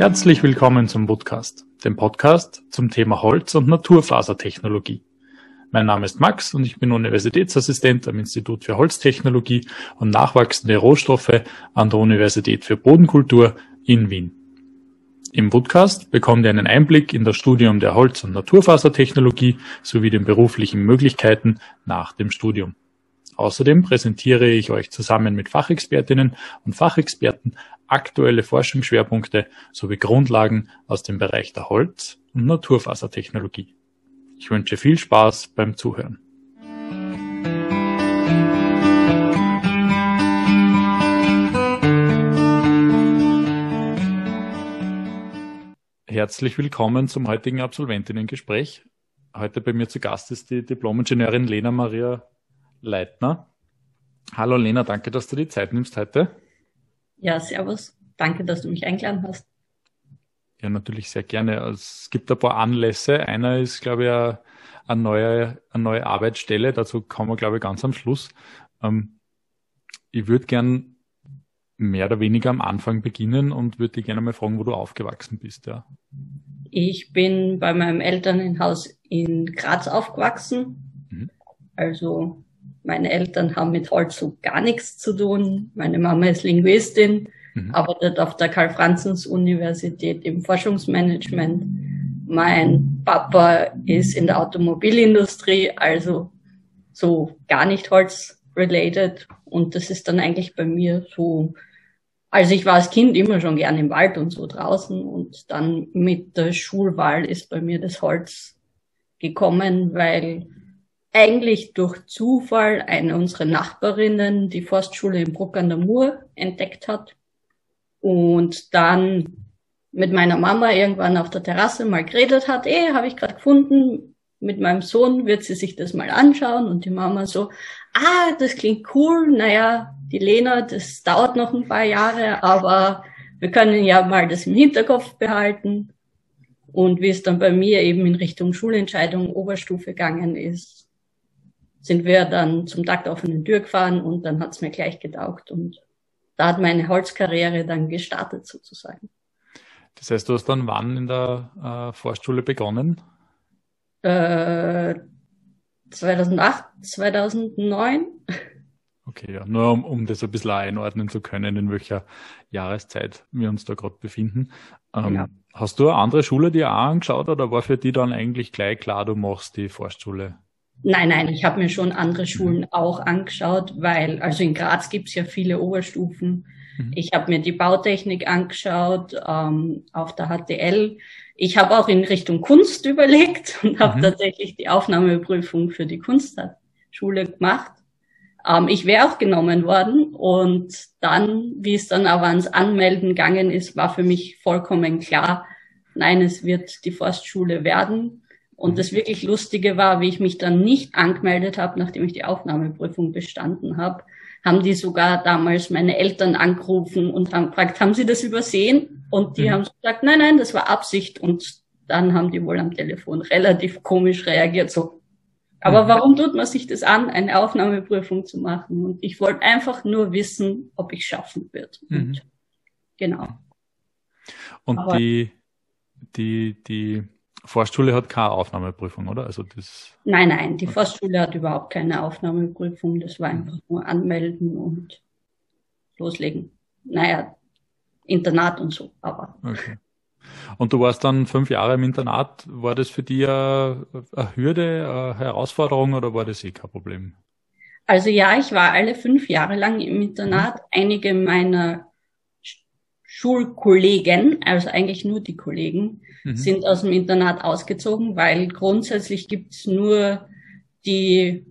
Herzlich willkommen zum Podcast, dem Podcast zum Thema Holz- und Naturfasertechnologie. Mein Name ist Max und ich bin Universitätsassistent am Institut für Holztechnologie und nachwachsende Rohstoffe an der Universität für Bodenkultur in Wien. Im Podcast bekommt ihr einen Einblick in das Studium der Holz- und Naturfasertechnologie sowie den beruflichen Möglichkeiten nach dem Studium. Außerdem präsentiere ich euch zusammen mit Fachexpertinnen und Fachexperten aktuelle Forschungsschwerpunkte sowie Grundlagen aus dem Bereich der Holz- und Naturfasertechnologie. Ich wünsche viel Spaß beim Zuhören. Herzlich willkommen zum heutigen Absolventinnengespräch. Heute bei mir zu Gast ist die Diplomingenieurin Lena Maria Leitner. Hallo Lena, danke, dass du die Zeit nimmst heute. Ja, servus. Danke, dass du mich eingeladen hast. Ja, natürlich sehr gerne. Es gibt ein paar Anlässe. Einer ist, glaube ich, eine neue, eine neue Arbeitsstelle. Dazu kommen wir, glaube ich, ganz am Schluss. Ähm, ich würde gern mehr oder weniger am Anfang beginnen und würde dich gerne mal fragen, wo du aufgewachsen bist. Ja. Ich bin bei meinem Elternhaus in Graz aufgewachsen. Mhm. Also meine Eltern haben mit Holz so gar nichts zu tun. Meine Mama ist Linguistin, mhm. arbeitet auf der Karl-Franzens-Universität im Forschungsmanagement. Mein Papa ist in der Automobilindustrie, also so gar nicht Holz-related. Und das ist dann eigentlich bei mir so, also ich war als Kind immer schon gern im Wald und so draußen und dann mit der Schulwahl ist bei mir das Holz gekommen, weil eigentlich durch Zufall eine unserer Nachbarinnen die Forstschule in Bruck an der Mur entdeckt hat und dann mit meiner Mama irgendwann auf der Terrasse mal geredet hat, eh, habe ich gerade gefunden, mit meinem Sohn wird sie sich das mal anschauen und die Mama so, ah, das klingt cool, naja, die Lena, das dauert noch ein paar Jahre, aber wir können ja mal das im Hinterkopf behalten. Und wie es dann bei mir eben in Richtung Schulentscheidung Oberstufe gegangen ist, sind wir dann zum Takt offenen Tür gefahren und dann hat's mir gleich getaugt und da hat meine Holzkarriere dann gestartet sozusagen. Das heißt, du hast dann wann in der äh, Vorschule begonnen? Äh, 2008, 2009. Okay, ja, nur um, um das ein bisschen einordnen zu können, in welcher Jahreszeit wir uns da gerade befinden. Ähm, ja. Hast du eine andere Schule dir auch angeschaut oder war für die dann eigentlich gleich klar, du machst die Vorschule? Nein, nein, ich habe mir schon andere Schulen auch angeschaut, weil, also in Graz gibt's ja viele Oberstufen. Mhm. Ich habe mir die Bautechnik angeschaut, ähm, auf der HTL. Ich habe auch in Richtung Kunst überlegt und habe mhm. tatsächlich die Aufnahmeprüfung für die Kunstschule gemacht. Ähm, ich wäre auch genommen worden und dann, wie es dann aber ans Anmelden gegangen ist, war für mich vollkommen klar, nein, es wird die Forstschule werden. Und das wirklich Lustige war, wie ich mich dann nicht angemeldet habe, nachdem ich die Aufnahmeprüfung bestanden habe, haben die sogar damals meine Eltern angerufen und haben gefragt, haben sie das übersehen? Und die mhm. haben gesagt, nein, nein, das war Absicht. Und dann haben die wohl am Telefon relativ komisch reagiert, so. Aber mhm. warum tut man sich das an, eine Aufnahmeprüfung zu machen? Und ich wollte einfach nur wissen, ob ich schaffen wird. Mhm. Genau. Und Aber die, die, die, Forstschule hat keine Aufnahmeprüfung, oder? Also das. Nein, nein, die Forstschule hat überhaupt keine Aufnahmeprüfung. Das war einfach nur anmelden und loslegen. Naja, Internat und so, aber. Okay. Und du warst dann fünf Jahre im Internat. War das für dich eine, eine Hürde, eine Herausforderung oder war das eh kein Problem? Also ja, ich war alle fünf Jahre lang im Internat. Mhm. Einige meiner Schulkollegen, also eigentlich nur die Kollegen, mhm. sind aus dem Internat ausgezogen, weil grundsätzlich gibt's nur die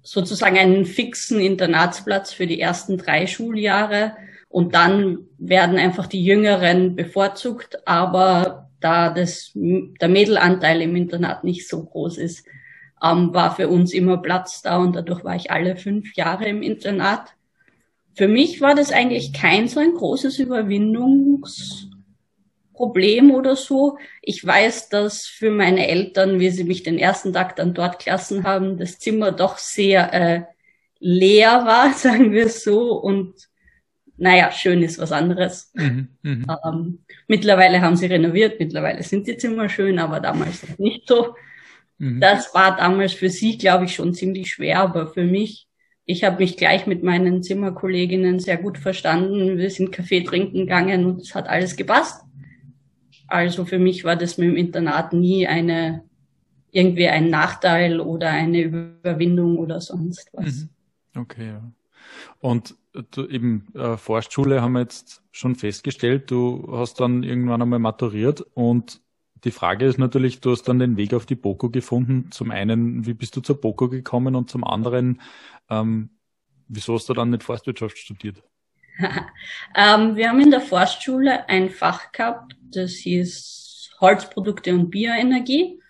sozusagen einen fixen Internatsplatz für die ersten drei Schuljahre und dann werden einfach die Jüngeren bevorzugt, aber da das, der Mädelanteil im Internat nicht so groß ist, ähm, war für uns immer Platz da und dadurch war ich alle fünf Jahre im Internat. Für mich war das eigentlich kein so ein großes Überwindungsproblem oder so. Ich weiß, dass für meine Eltern, wie sie mich den ersten Tag dann dort gelassen haben, das Zimmer doch sehr äh, leer war, sagen wir so. Und naja, schön ist was anderes. Mhm, mh. ähm, mittlerweile haben sie renoviert, mittlerweile sind die Zimmer schön, aber damals nicht so. Mhm. Das war damals für sie, glaube ich, schon ziemlich schwer, aber für mich, ich habe mich gleich mit meinen Zimmerkolleginnen sehr gut verstanden. Wir sind Kaffee trinken gegangen und es hat alles gepasst. Also für mich war das mit dem Internat nie eine irgendwie ein Nachteil oder eine Überwindung oder sonst was. Mhm. Okay. Und du, eben äh, Forstschule haben wir jetzt schon festgestellt, du hast dann irgendwann einmal maturiert und die Frage ist natürlich, du hast dann den Weg auf die BOKU gefunden. Zum einen, wie bist du zur BOKU gekommen und zum anderen, ähm, wieso hast du dann nicht Forstwirtschaft studiert? ähm, wir haben in der Forstschule ein Fach gehabt, das hieß Holzprodukte und Bioenergie.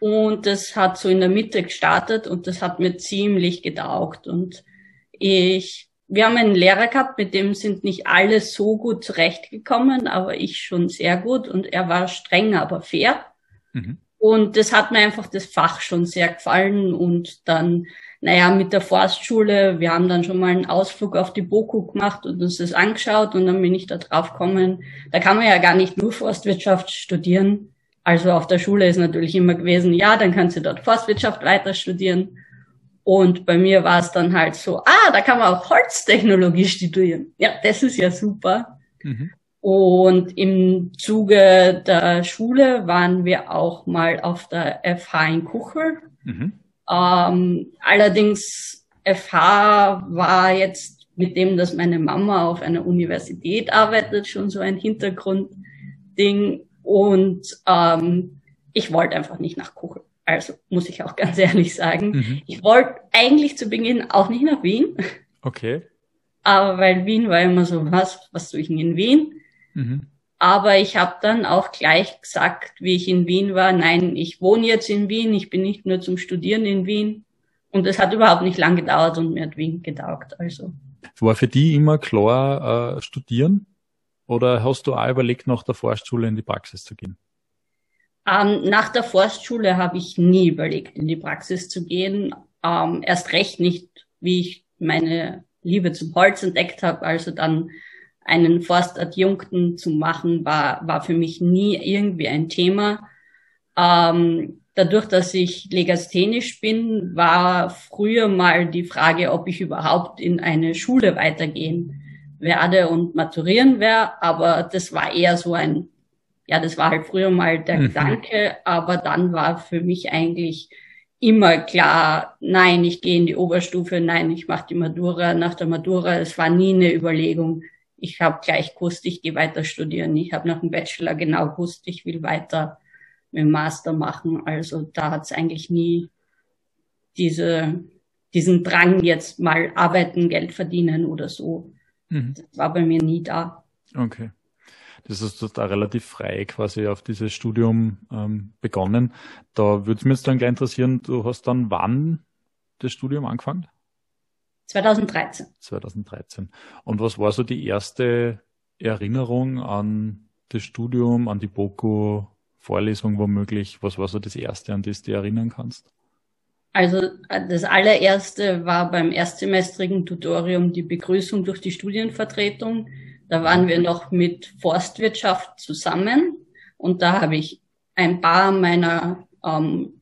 Und das hat so in der Mitte gestartet und das hat mir ziemlich getaugt. Und ich, wir haben einen Lehrer gehabt, mit dem sind nicht alle so gut zurechtgekommen, aber ich schon sehr gut. Und er war streng, aber fair. Mhm. Und das hat mir einfach das Fach schon sehr gefallen. Und dann, naja, mit der Forstschule, wir haben dann schon mal einen Ausflug auf die BOKU gemacht und uns das angeschaut. Und dann bin ich da drauf gekommen, da kann man ja gar nicht nur Forstwirtschaft studieren also auf der Schule ist natürlich immer gewesen, ja, dann kannst du dort Forstwirtschaft weiter studieren. Und bei mir war es dann halt so, ah, da kann man auch Holztechnologie studieren. Ja, das ist ja super. Mhm. Und im Zuge der Schule waren wir auch mal auf der FH in Kuchel. Mhm. Ähm, allerdings FH war jetzt mit dem, dass meine Mama auf einer Universität arbeitet, schon so ein Hintergrundding. Und ähm, ich wollte einfach nicht nach Kuchel. Also muss ich auch ganz ehrlich sagen. Mhm. Ich wollte eigentlich zu Beginn auch nicht nach Wien. Okay. Aber weil Wien war immer so, was, was tue ich denn in Wien? Mhm. Aber ich habe dann auch gleich gesagt, wie ich in Wien war, nein, ich wohne jetzt in Wien, ich bin nicht nur zum Studieren in Wien. Und es hat überhaupt nicht lang gedauert und mir hat Wien getaugt. Also. War für die immer klar äh, studieren? Oder hast du auch überlegt, nach der Forstschule in die Praxis zu gehen? Ähm, nach der Forstschule habe ich nie überlegt, in die Praxis zu gehen. Ähm, erst recht nicht, wie ich meine Liebe zum Holz entdeckt habe. Also dann einen Forstadjunkten zu machen, war, war für mich nie irgendwie ein Thema. Ähm, dadurch, dass ich legasthenisch bin, war früher mal die Frage, ob ich überhaupt in eine Schule weitergehen werde und maturieren werde, aber das war eher so ein, ja, das war halt früher mal der mhm. Gedanke, aber dann war für mich eigentlich immer klar, nein, ich gehe in die Oberstufe, nein, ich mache die Matura nach der Matura. Es war nie eine Überlegung. Ich habe gleich gewusst, ich gehe weiter studieren. Ich habe nach dem Bachelor genau gewusst, ich will weiter mit dem Master machen. Also da hat es eigentlich nie diese, diesen Drang, jetzt mal arbeiten, Geld verdienen oder so Mhm. Das war bei mir nie da. Okay. Das ist da relativ frei quasi auf dieses Studium ähm, begonnen. Da würde es mich jetzt dann gleich interessieren, du hast dann wann das Studium angefangen? 2013. 2013. Und was war so die erste Erinnerung an das Studium, an die BOKU, Vorlesung womöglich? Was war so das erste, an das du dich erinnern kannst? Also äh, das allererste war beim erstsemestrigen Tutorium die Begrüßung durch die Studienvertretung. Da waren wir noch mit Forstwirtschaft zusammen und da habe ich ein paar meiner ähm,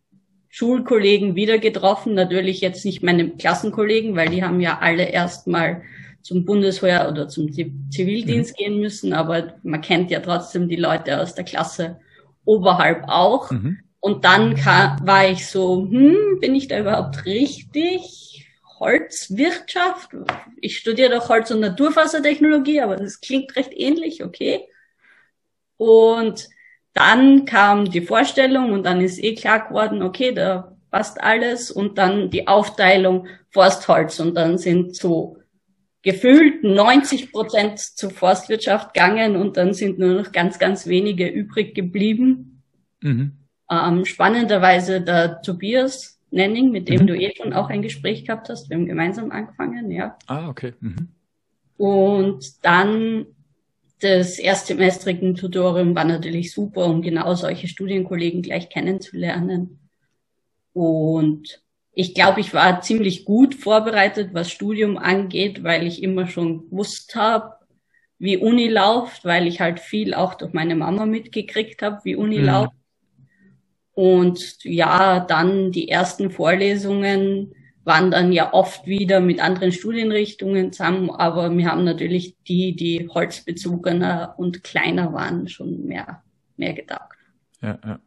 Schulkollegen wieder getroffen. Natürlich jetzt nicht meine Klassenkollegen, weil die haben ja alle erstmal zum Bundesheer oder zum Zivildienst mhm. gehen müssen, aber man kennt ja trotzdem die Leute aus der Klasse oberhalb auch. Mhm. Und dann kam, war ich so, hm, bin ich da überhaupt richtig? Holzwirtschaft? Ich studiere doch Holz- und Naturfasertechnologie, aber das klingt recht ähnlich, okay. Und dann kam die Vorstellung und dann ist eh klar geworden, okay, da passt alles und dann die Aufteilung Forstholz und dann sind so gefühlt 90 Prozent zur Forstwirtschaft gegangen und dann sind nur noch ganz, ganz wenige übrig geblieben. Mhm. Ähm, spannenderweise der Tobias Nenning, mit dem mhm. du eh schon auch ein Gespräch gehabt hast. Wir haben gemeinsam angefangen, ja. Ah, okay. Mhm. Und dann das erstsemestrigen Tutorium war natürlich super, um genau solche Studienkollegen gleich kennenzulernen. Und ich glaube, ich war ziemlich gut vorbereitet, was Studium angeht, weil ich immer schon gewusst habe, wie Uni läuft, weil ich halt viel auch durch meine Mama mitgekriegt habe, wie Uni mhm. läuft. Und ja, dann die ersten Vorlesungen waren dann ja oft wieder mit anderen Studienrichtungen zusammen, aber wir haben natürlich die, die holzbezogener und kleiner waren, schon mehr, mehr gedacht. Ja, ja.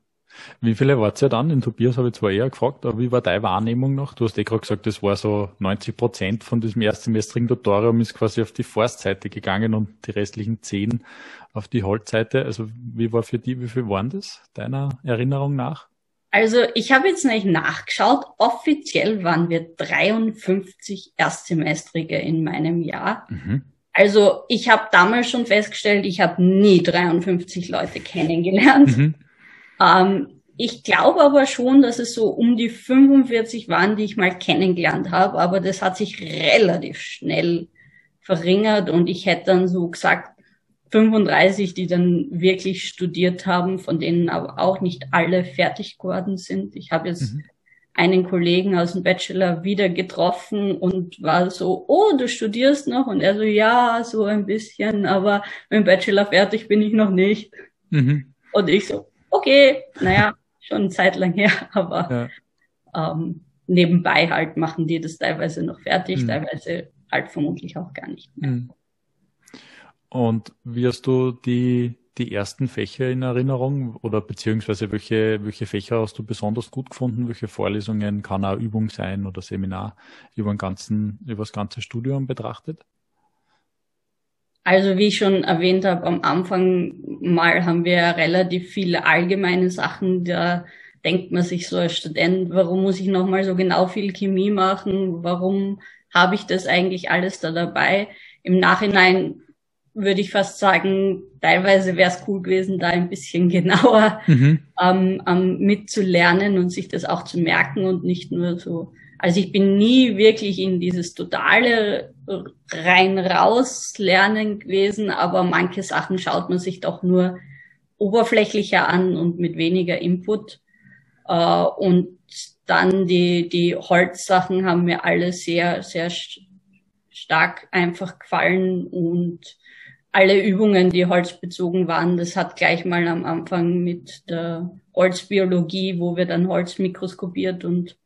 Wie viele wart ihr dann? Den Tobias habe ich zwar eher gefragt, aber wie war deine Wahrnehmung noch? Du hast eh gerade gesagt, das war so 90 Prozent von diesem erstsemestrigen Tutorium ist quasi auf die Forstseite gegangen und die restlichen zehn auf die Holzseite. Also wie war für die, wie viel waren das deiner Erinnerung nach? Also ich habe jetzt nicht nachgeschaut. Offiziell waren wir 53 Erstsemestrige in meinem Jahr. Mhm. Also ich habe damals schon festgestellt, ich habe nie 53 Leute kennengelernt. Mhm. Ähm, ich glaube aber schon, dass es so um die 45 waren, die ich mal kennengelernt habe, aber das hat sich relativ schnell verringert und ich hätte dann so gesagt, 35, die dann wirklich studiert haben, von denen aber auch nicht alle fertig geworden sind. Ich habe jetzt mhm. einen Kollegen aus dem Bachelor wieder getroffen und war so, oh, du studierst noch? Und er so, ja, so ein bisschen, aber mit dem Bachelor fertig bin ich noch nicht. Mhm. Und ich so, okay, naja, schon eine Zeit lang her, aber ja. ähm, nebenbei halt machen die das teilweise noch fertig, mhm. teilweise halt vermutlich auch gar nicht mehr. Mhm. Und wie hast du die, die ersten Fächer in Erinnerung oder beziehungsweise welche, welche Fächer hast du besonders gut gefunden? Welche Vorlesungen kann auch Übung sein oder Seminar über, den ganzen, über das ganze Studium betrachtet? Also wie ich schon erwähnt habe, am Anfang mal haben wir relativ viele allgemeine Sachen. Da denkt man sich so als Student, warum muss ich nochmal so genau viel Chemie machen? Warum habe ich das eigentlich alles da dabei? Im Nachhinein würde ich fast sagen, teilweise wäre es cool gewesen, da ein bisschen genauer mhm. ähm, ähm, mitzulernen und sich das auch zu merken und nicht nur so. Also ich bin nie wirklich in dieses totale rein raus lernen gewesen, aber manche Sachen schaut man sich doch nur oberflächlicher an und mit weniger Input. Äh, und dann die, die Holzsachen haben mir alle sehr, sehr stark einfach gefallen und alle Übungen, die holzbezogen waren, das hat gleich mal am Anfang mit der Holzbiologie, wo wir dann Holz mikroskopiert und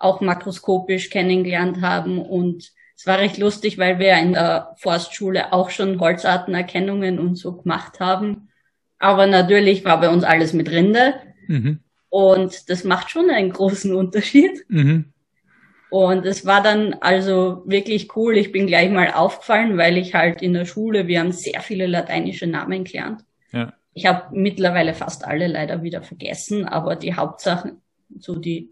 auch makroskopisch kennengelernt haben. Und es war recht lustig, weil wir in der Forstschule auch schon Holzartenerkennungen und so gemacht haben. Aber natürlich war bei uns alles mit Rinde. Mhm. Und das macht schon einen großen Unterschied. Mhm. Und es war dann also wirklich cool. Ich bin gleich mal aufgefallen, weil ich halt in der Schule, wir haben sehr viele lateinische Namen gelernt. Ja. Ich habe mittlerweile fast alle leider wieder vergessen, aber die Hauptsachen, so die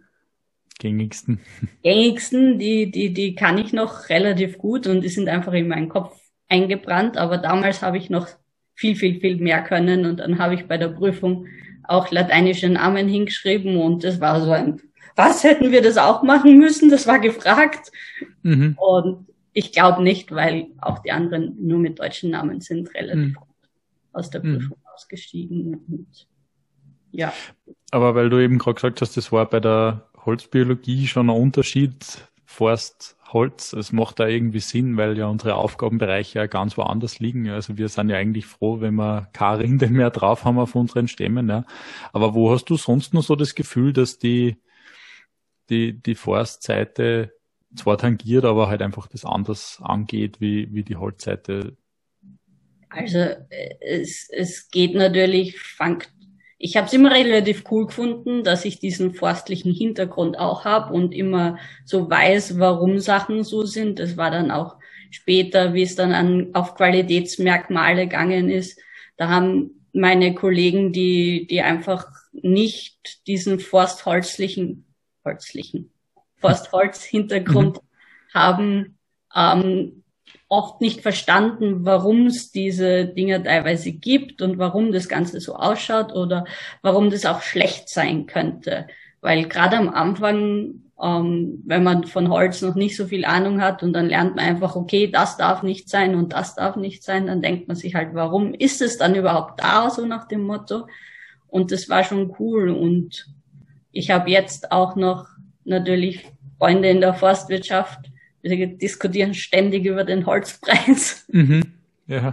gängigsten, gängigsten, die, die, die kann ich noch relativ gut und die sind einfach in meinen Kopf eingebrannt. Aber damals habe ich noch viel, viel, viel mehr können und dann habe ich bei der Prüfung auch lateinische Namen hingeschrieben und das war so ein was hätten wir das auch machen müssen? Das war gefragt. Mhm. Und ich glaube nicht, weil auch die anderen nur mit deutschen Namen sind relativ mhm. aus der mhm. Prüfung mhm. ausgestiegen. Und, ja. Aber weil du eben gerade gesagt hast, das war bei der Holzbiologie schon ein Unterschied, Forst, Holz, es macht da irgendwie Sinn, weil ja unsere Aufgabenbereiche ja ganz woanders liegen. Also wir sind ja eigentlich froh, wenn wir keine Rinde mehr drauf haben auf unseren Stämmen. Ja. Aber wo hast du sonst noch so das Gefühl, dass die die, die Forstseite zwar tangiert, aber halt einfach das anders angeht wie, wie die Holzseite. Also es, es geht natürlich, fangt, ich habe es immer relativ cool gefunden, dass ich diesen forstlichen Hintergrund auch habe und immer so weiß, warum Sachen so sind. Das war dann auch später, wie es dann an, auf Qualitätsmerkmale gegangen ist. Da haben meine Kollegen, die, die einfach nicht diesen forstholzlichen holzlichen Forstholz-Hintergrund mhm. haben ähm, oft nicht verstanden, warum es diese Dinge teilweise gibt und warum das Ganze so ausschaut oder warum das auch schlecht sein könnte. Weil gerade am Anfang, ähm, wenn man von Holz noch nicht so viel Ahnung hat und dann lernt man einfach, okay, das darf nicht sein und das darf nicht sein, dann denkt man sich halt, warum ist es dann überhaupt da, so nach dem Motto. Und das war schon cool und ich habe jetzt auch noch natürlich Freunde in der Forstwirtschaft. Wir diskutieren ständig über den Holzpreis. Mhm. Ja.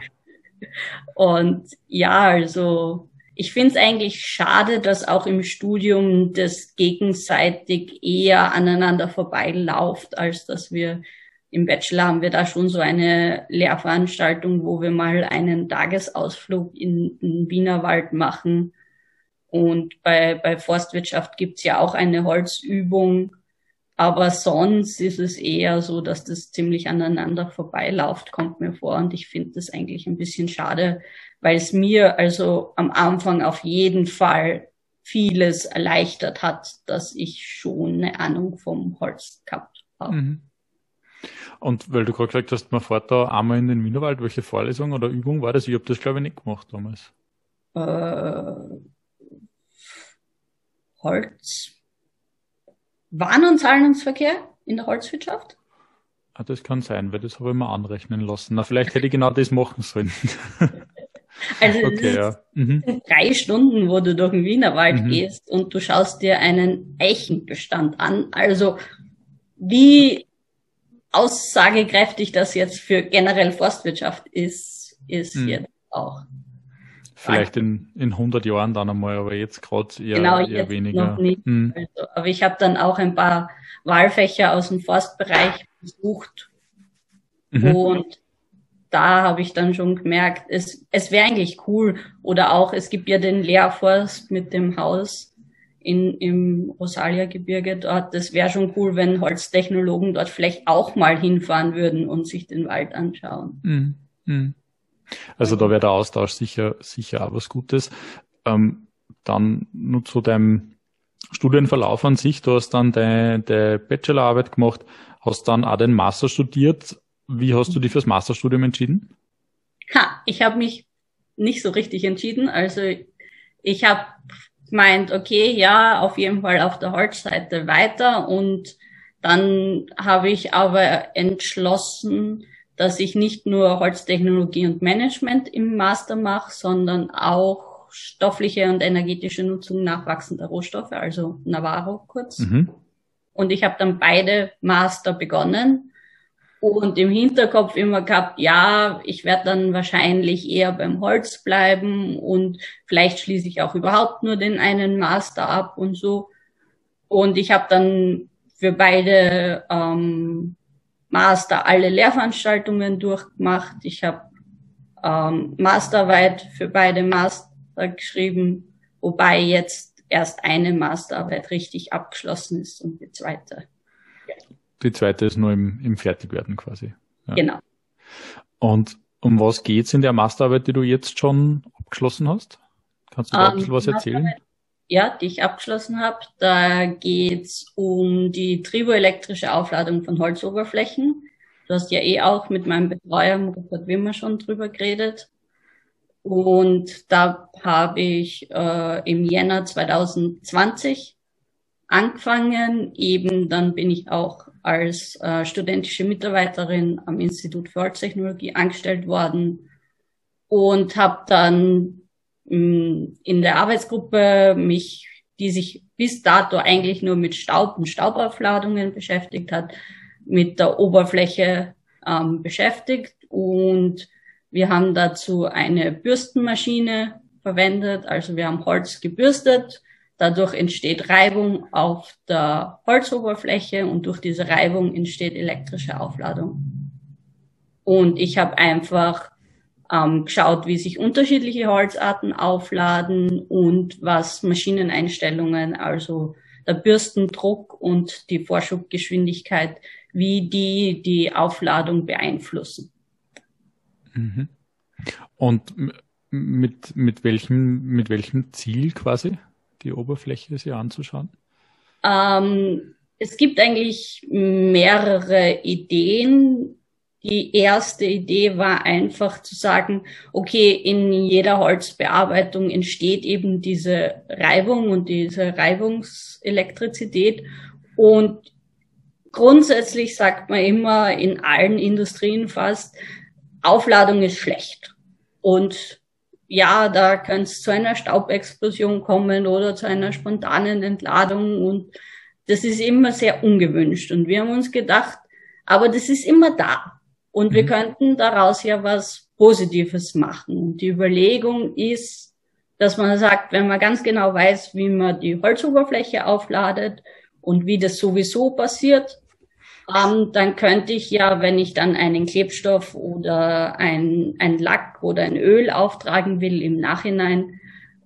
Und ja, also ich finde es eigentlich schade, dass auch im Studium das gegenseitig eher aneinander vorbeilauft, als dass wir im Bachelor haben wir da schon so eine Lehrveranstaltung, wo wir mal einen Tagesausflug in den Wienerwald machen. Und bei, bei Forstwirtschaft gibt's ja auch eine Holzübung. Aber sonst ist es eher so, dass das ziemlich aneinander vorbeilauft, kommt mir vor. Und ich finde das eigentlich ein bisschen schade, weil es mir also am Anfang auf jeden Fall vieles erleichtert hat, dass ich schon eine Ahnung vom Holz gehabt habe. Mhm. Und weil du gerade gesagt hast, man fährt da einmal in den Wienerwald, welche Vorlesung oder Übung war das? Ich habe das, glaube ich, nicht gemacht damals. Äh, Holz. Warn- und Zahlungsverkehr in der Holzwirtschaft? Ah, das kann sein, weil das habe ich mir anrechnen lassen. Na, vielleicht hätte ich genau das machen sollen. Also okay, ja. mhm. drei Stunden, wo du durch den Wienerwald mhm. gehst und du schaust dir einen Eichenbestand an. Also wie aussagekräftig das jetzt für generell Forstwirtschaft ist, ist mhm. jetzt auch. Vielleicht in, in 100 Jahren dann einmal, aber jetzt gerade eher, genau, eher weniger. Noch nicht. Mhm. Also, aber ich habe dann auch ein paar Wahlfächer aus dem Forstbereich besucht mhm. und da habe ich dann schon gemerkt, es, es wäre eigentlich cool. Oder auch, es gibt ja den Lehrforst mit dem Haus in, im Rosalia-Gebirge dort. Das wäre schon cool, wenn Holztechnologen dort vielleicht auch mal hinfahren würden und sich den Wald anschauen. Mhm. Mhm. Also da wäre der Austausch sicher, sicher auch was Gutes. Ähm, dann nur zu deinem Studienverlauf an sich. Du hast dann deine, deine Bachelorarbeit gemacht, hast dann auch den Master studiert. Wie hast du dich fürs Masterstudium entschieden? Ha, ich habe mich nicht so richtig entschieden. Also ich habe meint, okay, ja, auf jeden Fall auf der Holzseite weiter. Und dann habe ich aber entschlossen, dass ich nicht nur Holztechnologie und Management im Master mache, sondern auch stoffliche und energetische Nutzung nachwachsender Rohstoffe, also Navarro kurz. Mhm. Und ich habe dann beide Master begonnen und im Hinterkopf immer gehabt, ja, ich werde dann wahrscheinlich eher beim Holz bleiben und vielleicht schließe ich auch überhaupt nur den einen Master ab und so. Und ich habe dann für beide ähm, Master alle Lehrveranstaltungen durchgemacht. Ich habe ähm, Masterarbeit für beide Master geschrieben, wobei jetzt erst eine Masterarbeit richtig abgeschlossen ist und die zweite die zweite ist nur im, im Fertigwerden quasi. Ja. Genau. Und um was geht's in der Masterarbeit, die du jetzt schon abgeschlossen hast? Kannst du da ein bisschen was erzählen? Ja, die ich abgeschlossen habe. Da geht's um die triboelektrische Aufladung von Holzoberflächen. Du hast ja eh auch mit meinem Betreuer Rupert Wimmer schon drüber geredet. Und da habe ich äh, im Jänner 2020 angefangen. Eben dann bin ich auch als äh, studentische Mitarbeiterin am Institut für Holztechnologie angestellt worden und habe dann in der Arbeitsgruppe mich, die sich bis dato eigentlich nur mit Staub und Staubaufladungen beschäftigt hat, mit der Oberfläche ähm, beschäftigt. Und wir haben dazu eine Bürstenmaschine verwendet, also wir haben Holz gebürstet. Dadurch entsteht Reibung auf der Holzoberfläche und durch diese Reibung entsteht elektrische Aufladung. Und ich habe einfach ähm, geschaut, wie sich unterschiedliche Holzarten aufladen und was Maschineneinstellungen, also der Bürstendruck und die Vorschubgeschwindigkeit, wie die die Aufladung beeinflussen. Mhm. Und mit, mit welchem, mit welchem Ziel quasi? die Oberfläche sich anzuschauen? Ähm, es gibt eigentlich mehrere Ideen. Die erste Idee war einfach zu sagen, okay, in jeder Holzbearbeitung entsteht eben diese Reibung und diese Reibungselektrizität. Und grundsätzlich sagt man immer in allen Industrien fast, Aufladung ist schlecht. Und ja, da könnte es zu einer Staubexplosion kommen oder zu einer spontanen Entladung und das ist immer sehr ungewünscht. Und wir haben uns gedacht, aber das ist immer da. Und mhm. wir könnten daraus ja was Positives machen. Und die Überlegung ist, dass man sagt, wenn man ganz genau weiß, wie man die Holzoberfläche aufladet und wie das sowieso passiert, ähm, dann könnte ich ja, wenn ich dann einen Klebstoff oder ein, ein Lack oder ein Öl auftragen will im Nachhinein,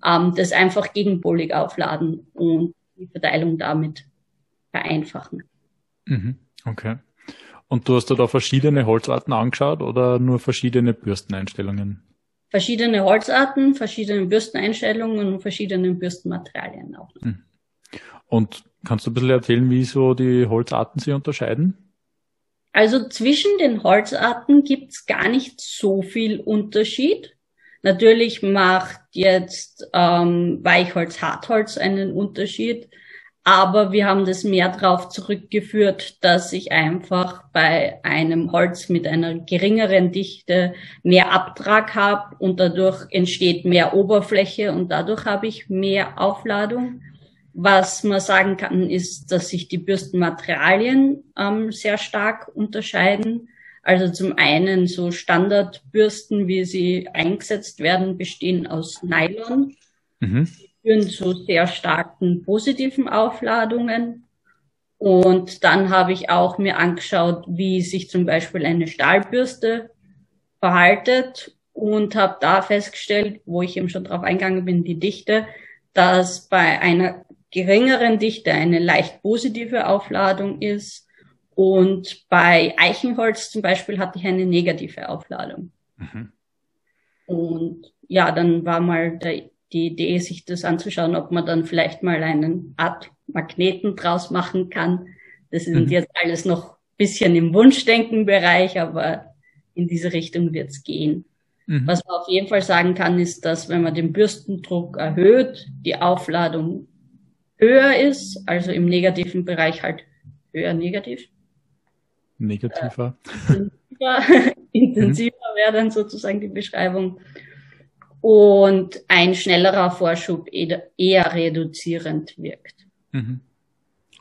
ähm, das einfach gegenpolig aufladen und die Verteilung damit vereinfachen. Mhm. Okay. Und du hast dir da verschiedene Holzarten angeschaut oder nur verschiedene Bürsteneinstellungen? Verschiedene Holzarten, verschiedene Bürsteneinstellungen und verschiedene Bürstenmaterialien auch. Mhm. Und kannst du ein bisschen erzählen, wie so die Holzarten sich unterscheiden? Also zwischen den Holzarten gibt's gar nicht so viel Unterschied. Natürlich macht jetzt ähm, Weichholz, Hartholz einen Unterschied, aber wir haben das mehr darauf zurückgeführt, dass ich einfach bei einem Holz mit einer geringeren Dichte mehr Abtrag habe und dadurch entsteht mehr Oberfläche und dadurch habe ich mehr Aufladung. Was man sagen kann, ist, dass sich die Bürstenmaterialien ähm, sehr stark unterscheiden. Also zum einen so Standardbürsten, wie sie eingesetzt werden, bestehen aus Nylon. Mhm führen zu sehr starken positiven Aufladungen. Und dann habe ich auch mir angeschaut, wie sich zum Beispiel eine Stahlbürste verhaltet und habe da festgestellt, wo ich eben schon drauf eingegangen bin, die Dichte, dass bei einer geringeren Dichte eine leicht positive Aufladung ist und bei Eichenholz zum Beispiel hatte ich eine negative Aufladung. Mhm. Und ja, dann war mal der die Idee, sich das anzuschauen, ob man dann vielleicht mal einen Art Magneten draus machen kann. Das sind mhm. jetzt alles noch bisschen im Wunschdenkenbereich, aber in diese Richtung wird's gehen. Mhm. Was man auf jeden Fall sagen kann, ist, dass wenn man den Bürstendruck erhöht, die Aufladung höher ist, also im negativen Bereich halt höher negativ. Negativer. Äh, intensiver, intensiver mhm. wäre dann sozusagen die Beschreibung und ein schnellerer Vorschub eher reduzierend wirkt. Mhm.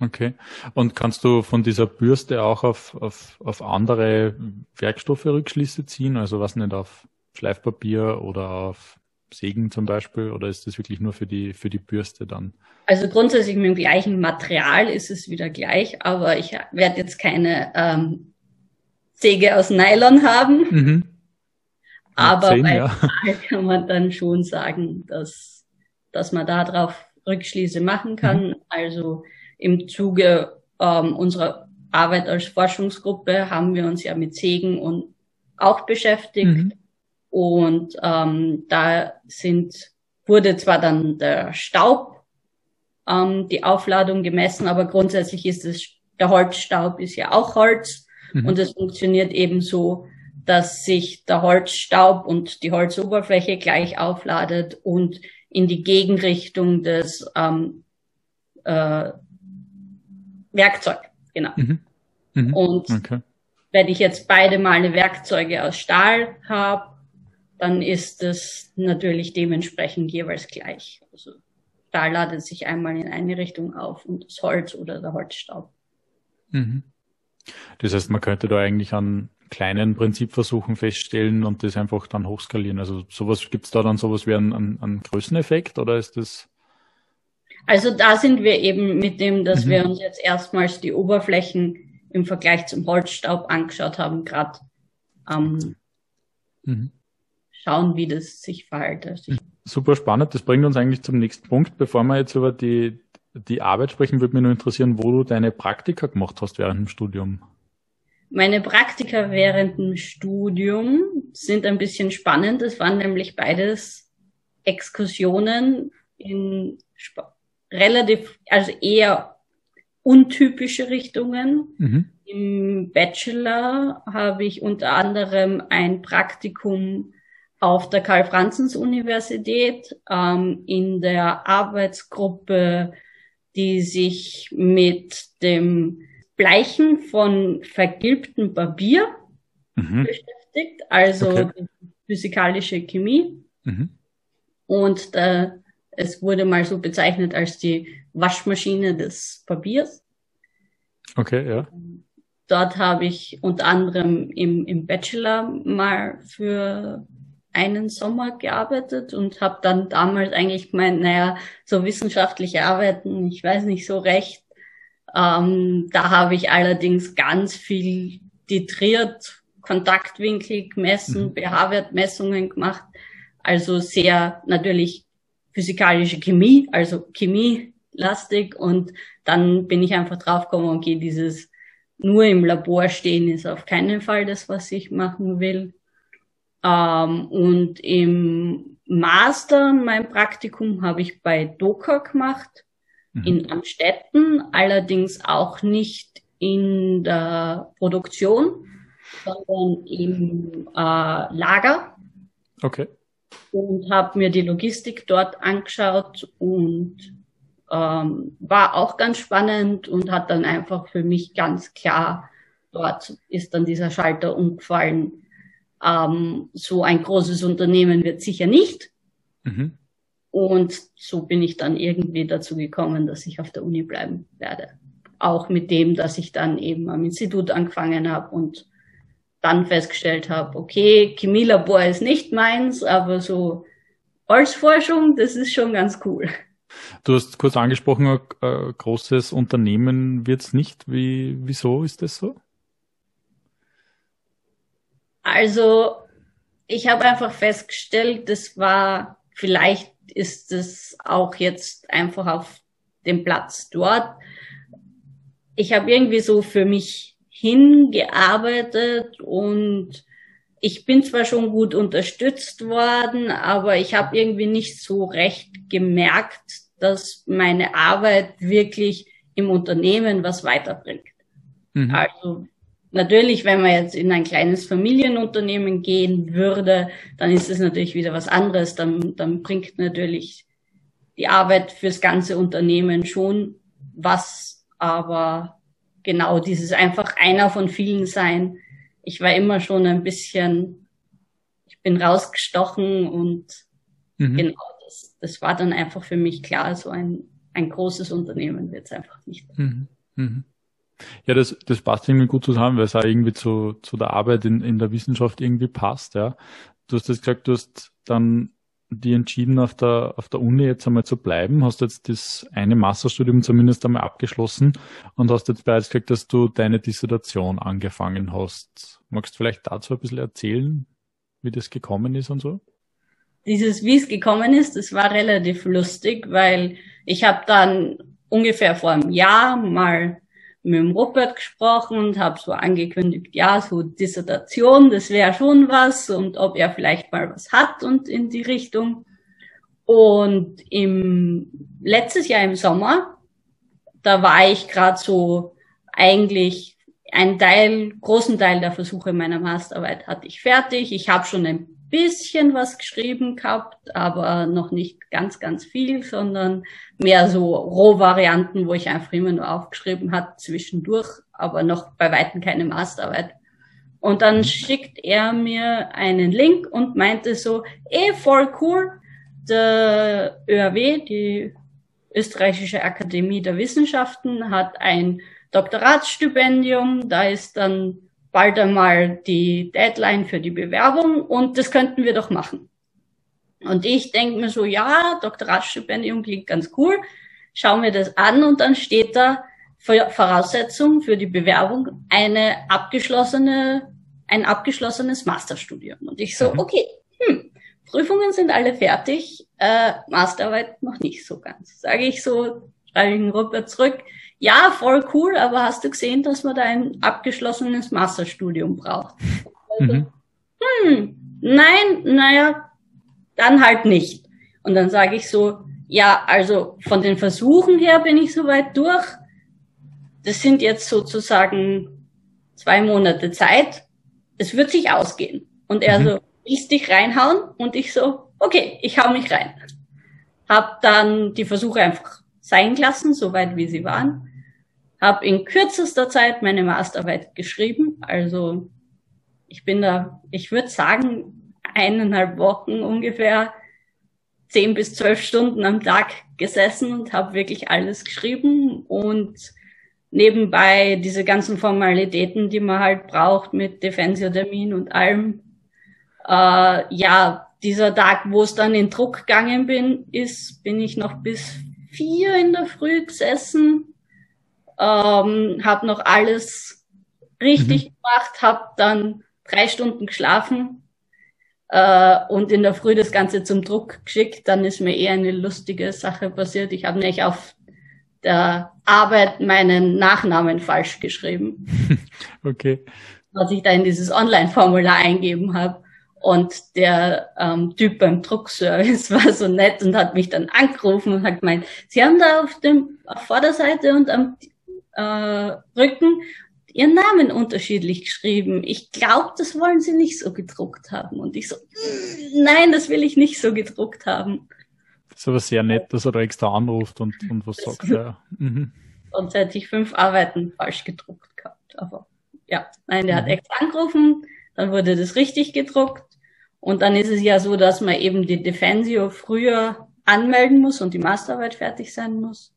Okay. Und kannst du von dieser Bürste auch auf, auf, auf andere Werkstoffe Rückschlüsse ziehen? Also was nicht auf Schleifpapier oder auf Sägen zum Beispiel? Oder ist das wirklich nur für die, für die Bürste dann? Also grundsätzlich mit dem gleichen Material ist es wieder gleich, aber ich werde jetzt keine ähm, Säge aus Nylon haben. Mhm. Aber 10, bei ja. kann man dann schon sagen, dass, dass man darauf Rückschlüsse machen kann. Mhm. Also im Zuge ähm, unserer Arbeit als Forschungsgruppe haben wir uns ja mit Sägen und auch beschäftigt. Mhm. Und ähm, da sind, wurde zwar dann der Staub, ähm, die Aufladung gemessen, aber grundsätzlich ist es, der Holzstaub ist ja auch Holz mhm. und es funktioniert eben so, dass sich der Holzstaub und die Holzoberfläche gleich aufladet und in die Gegenrichtung des ähm, äh, Werkzeug, genau. Mhm. Mhm. Und okay. wenn ich jetzt beide Male Werkzeuge aus Stahl habe, dann ist es natürlich dementsprechend jeweils gleich. Also Stahl ladet sich einmal in eine Richtung auf und das Holz oder der Holzstaub. Mhm. Das heißt, man könnte da eigentlich an kleinen Prinzipversuchen feststellen und das einfach dann hochskalieren. Also sowas gibt's da dann sowas wie einen, einen, einen Größeneffekt oder ist das? Also da sind wir eben mit dem, dass mhm. wir uns jetzt erstmals die Oberflächen im Vergleich zum Holzstaub angeschaut haben, gerade ähm, mhm. schauen, wie das sich verhält. Also Super spannend. Das bringt uns eigentlich zum nächsten Punkt. Bevor wir jetzt über die, die Arbeit sprechen, würde mich nur interessieren, wo du deine Praktika gemacht hast während dem Studium. Meine Praktika während dem Studium sind ein bisschen spannend. Es waren nämlich beides Exkursionen in relativ, also eher untypische Richtungen. Mhm. Im Bachelor habe ich unter anderem ein Praktikum auf der Karl-Franzens-Universität ähm, in der Arbeitsgruppe, die sich mit dem Bleichen von vergilbtem Papier mhm. beschäftigt, also okay. physikalische Chemie. Mhm. Und äh, es wurde mal so bezeichnet als die Waschmaschine des Papiers. Okay, ja. dort habe ich unter anderem im, im Bachelor mal für einen Sommer gearbeitet und habe dann damals eigentlich gemeint, naja, so wissenschaftliche Arbeiten, ich weiß nicht so recht. Ähm, da habe ich allerdings ganz viel titriert, Kontaktwinkel gemessen, mhm. pH-Wertmessungen gemacht, also sehr natürlich physikalische Chemie, also Chemie-lastig und dann bin ich einfach draufgekommen, okay, dieses nur im Labor stehen ist auf keinen Fall das, was ich machen will. Ähm, und im Master, mein Praktikum, habe ich bei Docker gemacht, mhm. in Amstetten, allerdings auch nicht in der Produktion, sondern im äh, Lager. Okay. Und habe mir die Logistik dort angeschaut und ähm, war auch ganz spannend und hat dann einfach für mich ganz klar, dort ist dann dieser Schalter umgefallen ähm, so ein großes Unternehmen wird sicher nicht. Mhm. Und so bin ich dann irgendwie dazu gekommen, dass ich auf der Uni bleiben werde. Auch mit dem, dass ich dann eben am Institut angefangen habe und dann festgestellt habe, okay, Chemielabor ist nicht meins, aber so Holzforschung, das ist schon ganz cool. Du hast kurz angesprochen, ein großes Unternehmen wird es nicht. Wie, wieso ist das so? Also ich habe einfach festgestellt, das war, vielleicht ist es auch jetzt einfach auf dem Platz dort. Ich habe irgendwie so für mich hingearbeitet und ich bin zwar schon gut unterstützt worden, aber ich habe irgendwie nicht so recht gemerkt, dass meine Arbeit wirklich im Unternehmen was weiterbringt. Mhm. Also Natürlich, wenn man jetzt in ein kleines Familienunternehmen gehen würde, dann ist es natürlich wieder was anderes. Dann, dann bringt natürlich die Arbeit fürs ganze Unternehmen schon was, aber genau dieses einfach einer von vielen sein. Ich war immer schon ein bisschen, ich bin rausgestochen und mhm. genau das, das war dann einfach für mich klar, so ein, ein großes Unternehmen wird es einfach nicht. Mhm. Mhm. Ja, das, das passt irgendwie gut zusammen, weil es auch irgendwie zu, zu der Arbeit in, in der Wissenschaft irgendwie passt, ja. Du hast jetzt gesagt, du hast dann die entschieden, auf der, auf der Uni jetzt einmal zu bleiben, hast jetzt das eine Masterstudium zumindest einmal abgeschlossen und hast jetzt bereits gesagt, dass du deine Dissertation angefangen hast. Magst du vielleicht dazu ein bisschen erzählen, wie das gekommen ist und so? Dieses, wie es gekommen ist, das war relativ lustig, weil ich habe dann ungefähr vor einem Jahr mal mit dem Robert gesprochen und habe so angekündigt, ja, so Dissertation, das wäre schon was und ob er vielleicht mal was hat und in die Richtung. Und im letztes Jahr im Sommer, da war ich gerade so eigentlich ein Teil, großen Teil der Versuche meiner Masterarbeit hatte ich fertig. Ich habe schon ein bisschen was geschrieben gehabt, aber noch nicht ganz, ganz viel, sondern mehr so Rohvarianten, wo ich einfach immer nur aufgeschrieben hat zwischendurch, aber noch bei Weitem keine Masterarbeit. Und dann schickt er mir einen Link und meinte so, eh, voll cool, der ÖAW, die Österreichische Akademie der Wissenschaften, hat ein Doktoratsstipendium, da ist dann bald einmal die Deadline für die Bewerbung und das könnten wir doch machen. Und ich denke mir so, ja, Doktoratstipendium klingt ganz cool, schauen wir das an und dann steht da Voraussetzung für die Bewerbung eine abgeschlossene, ein abgeschlossenes Masterstudium. Und ich so, mhm. okay, hm, Prüfungen sind alle fertig, äh, Masterarbeit noch nicht so ganz. Sage ich so, Robert zurück, ja, voll cool, aber hast du gesehen, dass man da ein abgeschlossenes Masterstudium braucht? Also, mhm. Hm, nein, naja, dann halt nicht. Und dann sage ich so, ja, also von den Versuchen her bin ich soweit durch. Das sind jetzt sozusagen zwei Monate Zeit. Es wird sich ausgehen. Und er mhm. so, willst dich reinhauen? Und ich so, okay, ich hau mich rein. Hab dann die Versuche einfach sein gelassen, soweit wie sie waren. Habe in kürzester Zeit meine Masterarbeit geschrieben. Also ich bin da, ich würde sagen, eineinhalb Wochen ungefähr zehn bis zwölf Stunden am Tag gesessen und habe wirklich alles geschrieben und nebenbei diese ganzen Formalitäten, die man halt braucht mit Defensio-Termin und allem. Äh, ja, dieser Tag, wo es dann in Druck gegangen bin, ist, bin ich noch bis vier in der Früh gesessen, ähm, habe noch alles richtig mhm. gemacht, habe dann drei Stunden geschlafen äh, und in der Früh das Ganze zum Druck geschickt. Dann ist mir eher eine lustige Sache passiert. Ich habe nämlich auf der Arbeit meinen Nachnamen falsch geschrieben. Okay. Was ich da in dieses Online-Formular eingeben habe. Und der ähm, Typ beim Druckservice war so nett und hat mich dann angerufen und hat gemeint, Sie haben da auf dem auf Vorderseite und am äh, Rücken Ihren Namen unterschiedlich geschrieben. Ich glaube, das wollen Sie nicht so gedruckt haben. Und ich so, mm, nein, das will ich nicht so gedruckt haben. Das ist aber sehr nett, dass er da extra anruft und, und was sagt. Ja. Mhm. Sonst hätte ich fünf Arbeiten falsch gedruckt gehabt. Aber ja, nein, der mhm. hat extra angerufen, dann wurde das richtig gedruckt. Und dann ist es ja so, dass man eben die Defensio früher anmelden muss und die Masterarbeit fertig sein muss.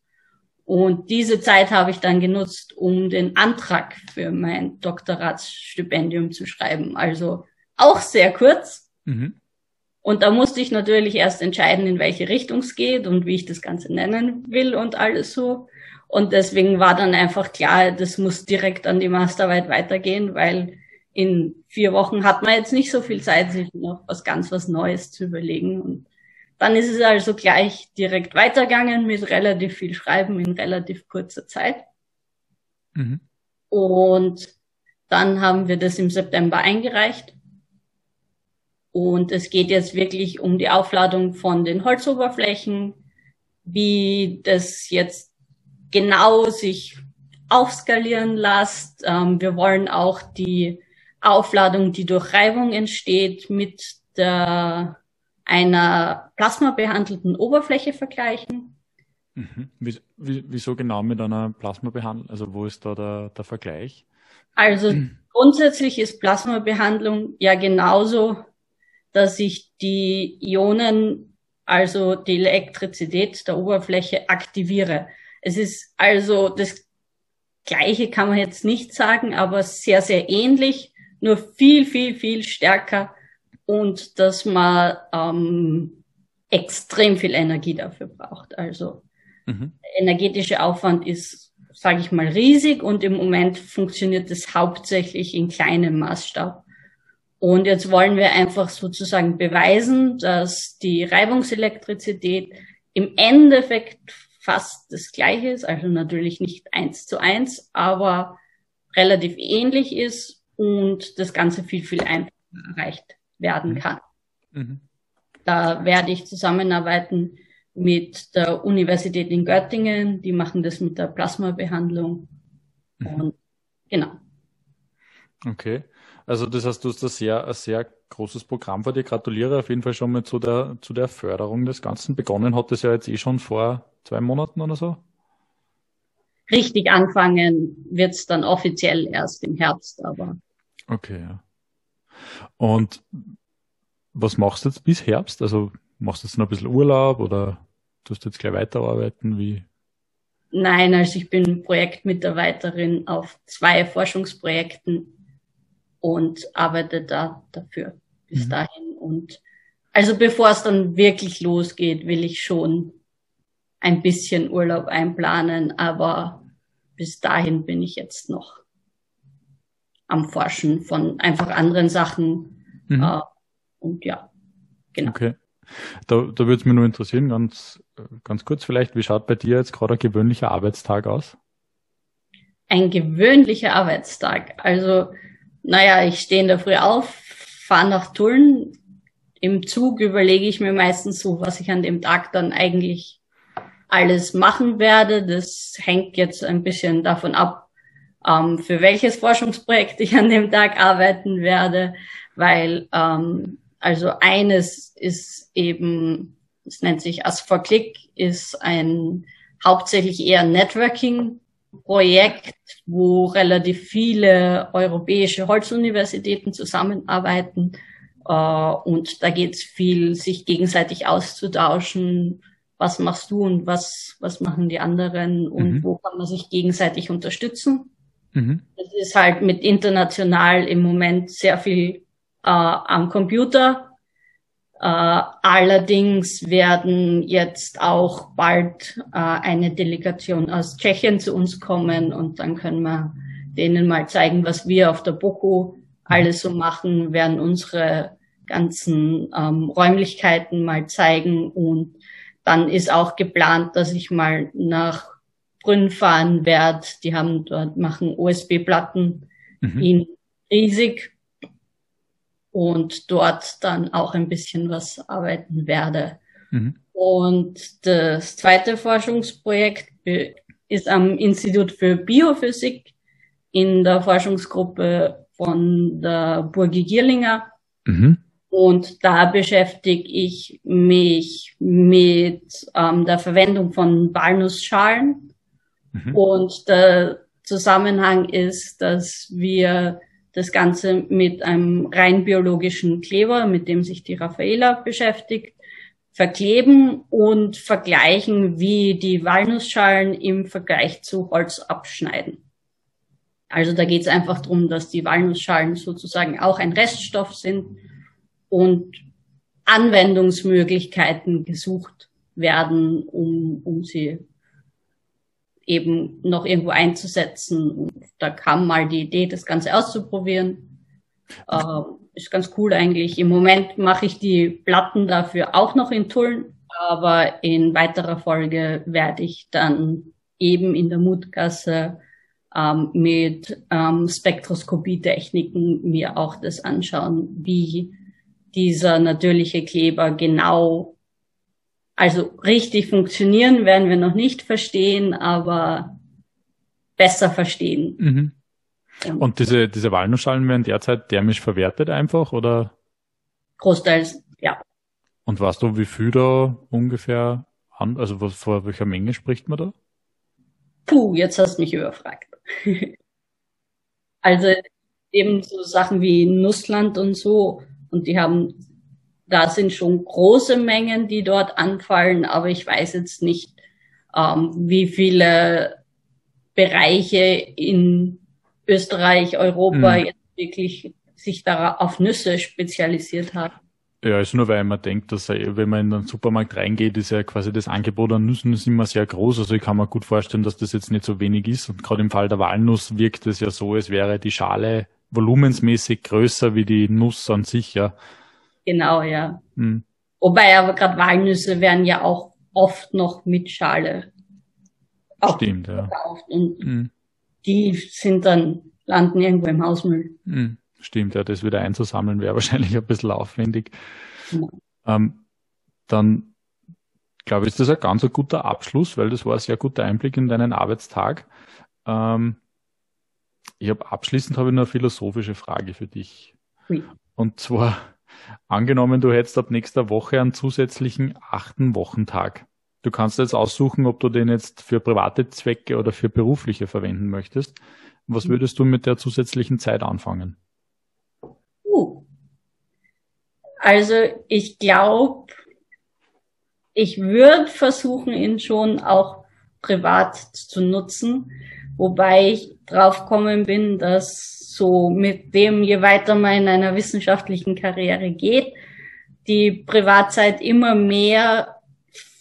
Und diese Zeit habe ich dann genutzt, um den Antrag für mein Doktoratsstipendium zu schreiben. Also auch sehr kurz. Mhm. Und da musste ich natürlich erst entscheiden, in welche Richtung es geht und wie ich das Ganze nennen will und alles so. Und deswegen war dann einfach klar, das muss direkt an die Masterarbeit weitergehen, weil in vier Wochen hat man jetzt nicht so viel Zeit, sich noch was ganz was Neues zu überlegen. Und dann ist es also gleich direkt weitergegangen mit relativ viel Schreiben in relativ kurzer Zeit. Mhm. Und dann haben wir das im September eingereicht. Und es geht jetzt wirklich um die Aufladung von den Holzoberflächen, wie das jetzt genau sich aufskalieren lässt. Ähm, wir wollen auch die Aufladung, die durch Reibung entsteht, mit der einer plasmabehandelten Oberfläche vergleichen. Mhm. Wieso genau mit einer Plasmabehandlung? Also wo ist da der, der Vergleich? Also grundsätzlich ist Plasmabehandlung ja genauso, dass ich die Ionen, also die Elektrizität der Oberfläche aktiviere. Es ist also das Gleiche kann man jetzt nicht sagen, aber sehr, sehr ähnlich, nur viel, viel, viel stärker und dass man ähm, extrem viel Energie dafür braucht. Also mhm. energetische Aufwand ist, sage ich mal, riesig und im Moment funktioniert es hauptsächlich in kleinem Maßstab. Und jetzt wollen wir einfach sozusagen beweisen, dass die Reibungselektrizität im Endeffekt fast das gleiche ist, also natürlich nicht eins zu eins, aber relativ ähnlich ist und das Ganze viel, viel einfacher erreicht werden mhm. kann. Mhm. Da werde ich zusammenarbeiten mit der Universität in Göttingen. Die machen das mit der Plasmabehandlung. Mhm. Und genau. Okay. Also das heißt, du hast ein sehr, ein sehr großes Programm vor dir. Gratuliere auf jeden Fall schon mal zu der, zu der Förderung des Ganzen. Begonnen hat es ja jetzt eh schon vor zwei Monaten oder so. Richtig anfangen wird's dann offiziell erst im Herbst, aber. Okay, ja. Und was machst du jetzt bis Herbst? Also machst du jetzt noch ein bisschen Urlaub oder tust du jetzt gleich weiterarbeiten? Wie? Nein, also ich bin Projektmitarbeiterin auf zwei Forschungsprojekten und arbeite da dafür bis mhm. dahin. Und also bevor es dann wirklich losgeht, will ich schon ein bisschen Urlaub einplanen, aber bis dahin bin ich jetzt noch am Forschen von einfach anderen Sachen. Mhm. Äh, und ja, genau. Okay. Da, da würde es mich nur interessieren, ganz, ganz kurz vielleicht, wie schaut bei dir jetzt gerade ein gewöhnlicher Arbeitstag aus? Ein gewöhnlicher Arbeitstag. Also, naja, ich stehe in der Früh auf, fahre nach Tulln. Im Zug überlege ich mir meistens so, was ich an dem Tag dann eigentlich alles machen werde. Das hängt jetzt ein bisschen davon ab, ähm, für welches Forschungsprojekt ich an dem Tag arbeiten werde, weil ähm, also eines ist eben, es nennt sich As for Click, ist ein hauptsächlich eher Networking-Projekt, wo relativ viele europäische Holzuniversitäten zusammenarbeiten. Äh, und da geht es viel, sich gegenseitig auszutauschen, was machst du und was, was machen die anderen und mhm. wo kann man sich gegenseitig unterstützen. Mhm. Das ist halt mit international im Moment sehr viel äh, am Computer. Äh, allerdings werden jetzt auch bald äh, eine Delegation aus Tschechien zu uns kommen und dann können wir denen mal zeigen, was wir auf der BOKU alles so machen, werden unsere ganzen ähm, Räumlichkeiten mal zeigen und dann ist auch geplant, dass ich mal nach Brünn fahren werde. Die haben dort, machen USB-Platten mhm. in riesig und dort dann auch ein bisschen was arbeiten werde. Mhm. Und das zweite Forschungsprojekt ist am Institut für Biophysik in der Forschungsgruppe von der Burgi Gierlinger. Mhm. Und da beschäftige ich mich mit ähm, der Verwendung von Walnussschalen. Mhm. Und der Zusammenhang ist, dass wir das Ganze mit einem rein biologischen Kleber, mit dem sich die Raffaela beschäftigt, verkleben und vergleichen, wie die Walnussschalen im Vergleich zu Holz abschneiden. Also da geht es einfach darum, dass die Walnussschalen sozusagen auch ein Reststoff sind und Anwendungsmöglichkeiten gesucht werden, um, um sie eben noch irgendwo einzusetzen. Und da kam mal die Idee, das Ganze auszuprobieren. Äh, ist ganz cool eigentlich. Im Moment mache ich die Platten dafür auch noch in Tulln, aber in weiterer Folge werde ich dann eben in der Mutgasse ähm, mit ähm, Spektroskopietechniken mir auch das anschauen, wie dieser natürliche Kleber genau, also richtig funktionieren werden wir noch nicht verstehen, aber besser verstehen. Mhm. Ja. Und diese, diese Walnussschalen werden derzeit thermisch verwertet einfach oder? Großteils, ja. Und weißt du, wie viel da ungefähr an, also was, vor welcher Menge spricht man da? Puh, jetzt hast du mich überfragt. also eben so Sachen wie Nussland und so. Und die haben, da sind schon große Mengen, die dort anfallen, aber ich weiß jetzt nicht, ähm, wie viele Bereiche in Österreich, Europa hm. jetzt wirklich sich da auf Nüsse spezialisiert haben. Ja, also nur weil man denkt, dass wenn man in den Supermarkt reingeht, ist ja quasi das Angebot an Nüssen ist immer sehr groß. Also ich kann mir gut vorstellen, dass das jetzt nicht so wenig ist. Und gerade im Fall der Walnuss wirkt es ja so, als wäre die Schale volumensmäßig größer wie die Nuss an sich, ja. Genau, ja. Hm. Wobei aber gerade Walnüsse werden ja auch oft noch mit Schale. Stimmt, ja. Und hm. die sind dann, landen irgendwo im Hausmüll. Hm. Stimmt, ja, das wieder einzusammeln wäre wahrscheinlich ein bisschen aufwendig. Ja. Ähm, dann glaube ich, ist das ein ganz ein guter Abschluss, weil das war ein sehr guter Einblick in deinen Arbeitstag. Ähm, ich habe abschließend habe ich noch eine philosophische Frage für dich. Und zwar, angenommen, du hättest ab nächster Woche einen zusätzlichen achten Wochentag. Du kannst jetzt aussuchen, ob du den jetzt für private Zwecke oder für berufliche verwenden möchtest. Was mhm. würdest du mit der zusätzlichen Zeit anfangen? Also ich glaube, ich würde versuchen, ihn schon auch privat zu nutzen, wobei ich drauf kommen bin, dass so mit dem, je weiter man in einer wissenschaftlichen Karriere geht, die Privatzeit immer mehr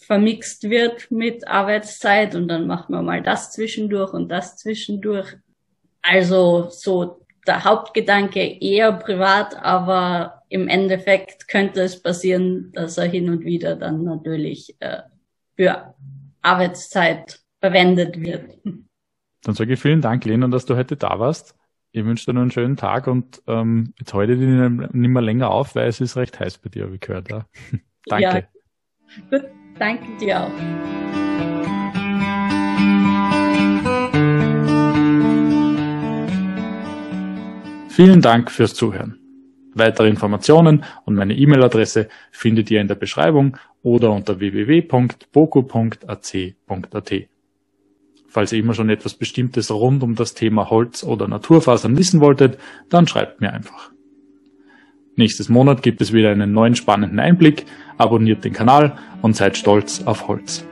vermixt wird mit Arbeitszeit und dann macht man mal das zwischendurch und das zwischendurch. Also so der Hauptgedanke eher privat, aber im Endeffekt könnte es passieren, dass er hin und wieder dann natürlich äh, für Arbeitszeit verwendet wird. Dann sage ich vielen Dank, Lena, dass du heute da warst. Ich wünsche dir noch einen schönen Tag und ähm, jetzt heute dich nicht mehr länger auf, weil es ist recht heiß bei dir, habe ich gehört. Ja. danke. Ja. Gut, danke dir auch. Vielen Dank fürs Zuhören. Weitere Informationen und meine E-Mail-Adresse findet ihr in der Beschreibung oder unter www.boku.ac.at. Falls ihr immer schon etwas Bestimmtes rund um das Thema Holz oder Naturfasern wissen wolltet, dann schreibt mir einfach. Nächstes Monat gibt es wieder einen neuen spannenden Einblick. Abonniert den Kanal und seid stolz auf Holz.